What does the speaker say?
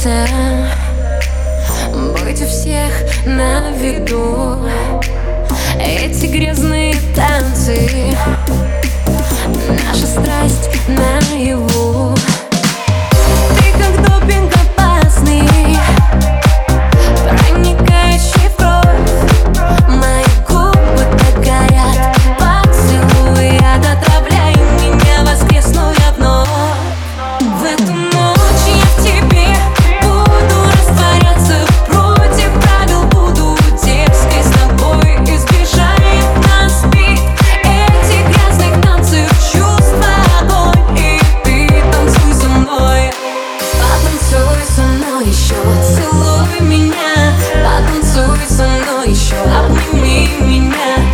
сердца Быть у всех на виду. Эти грязные танцы. меня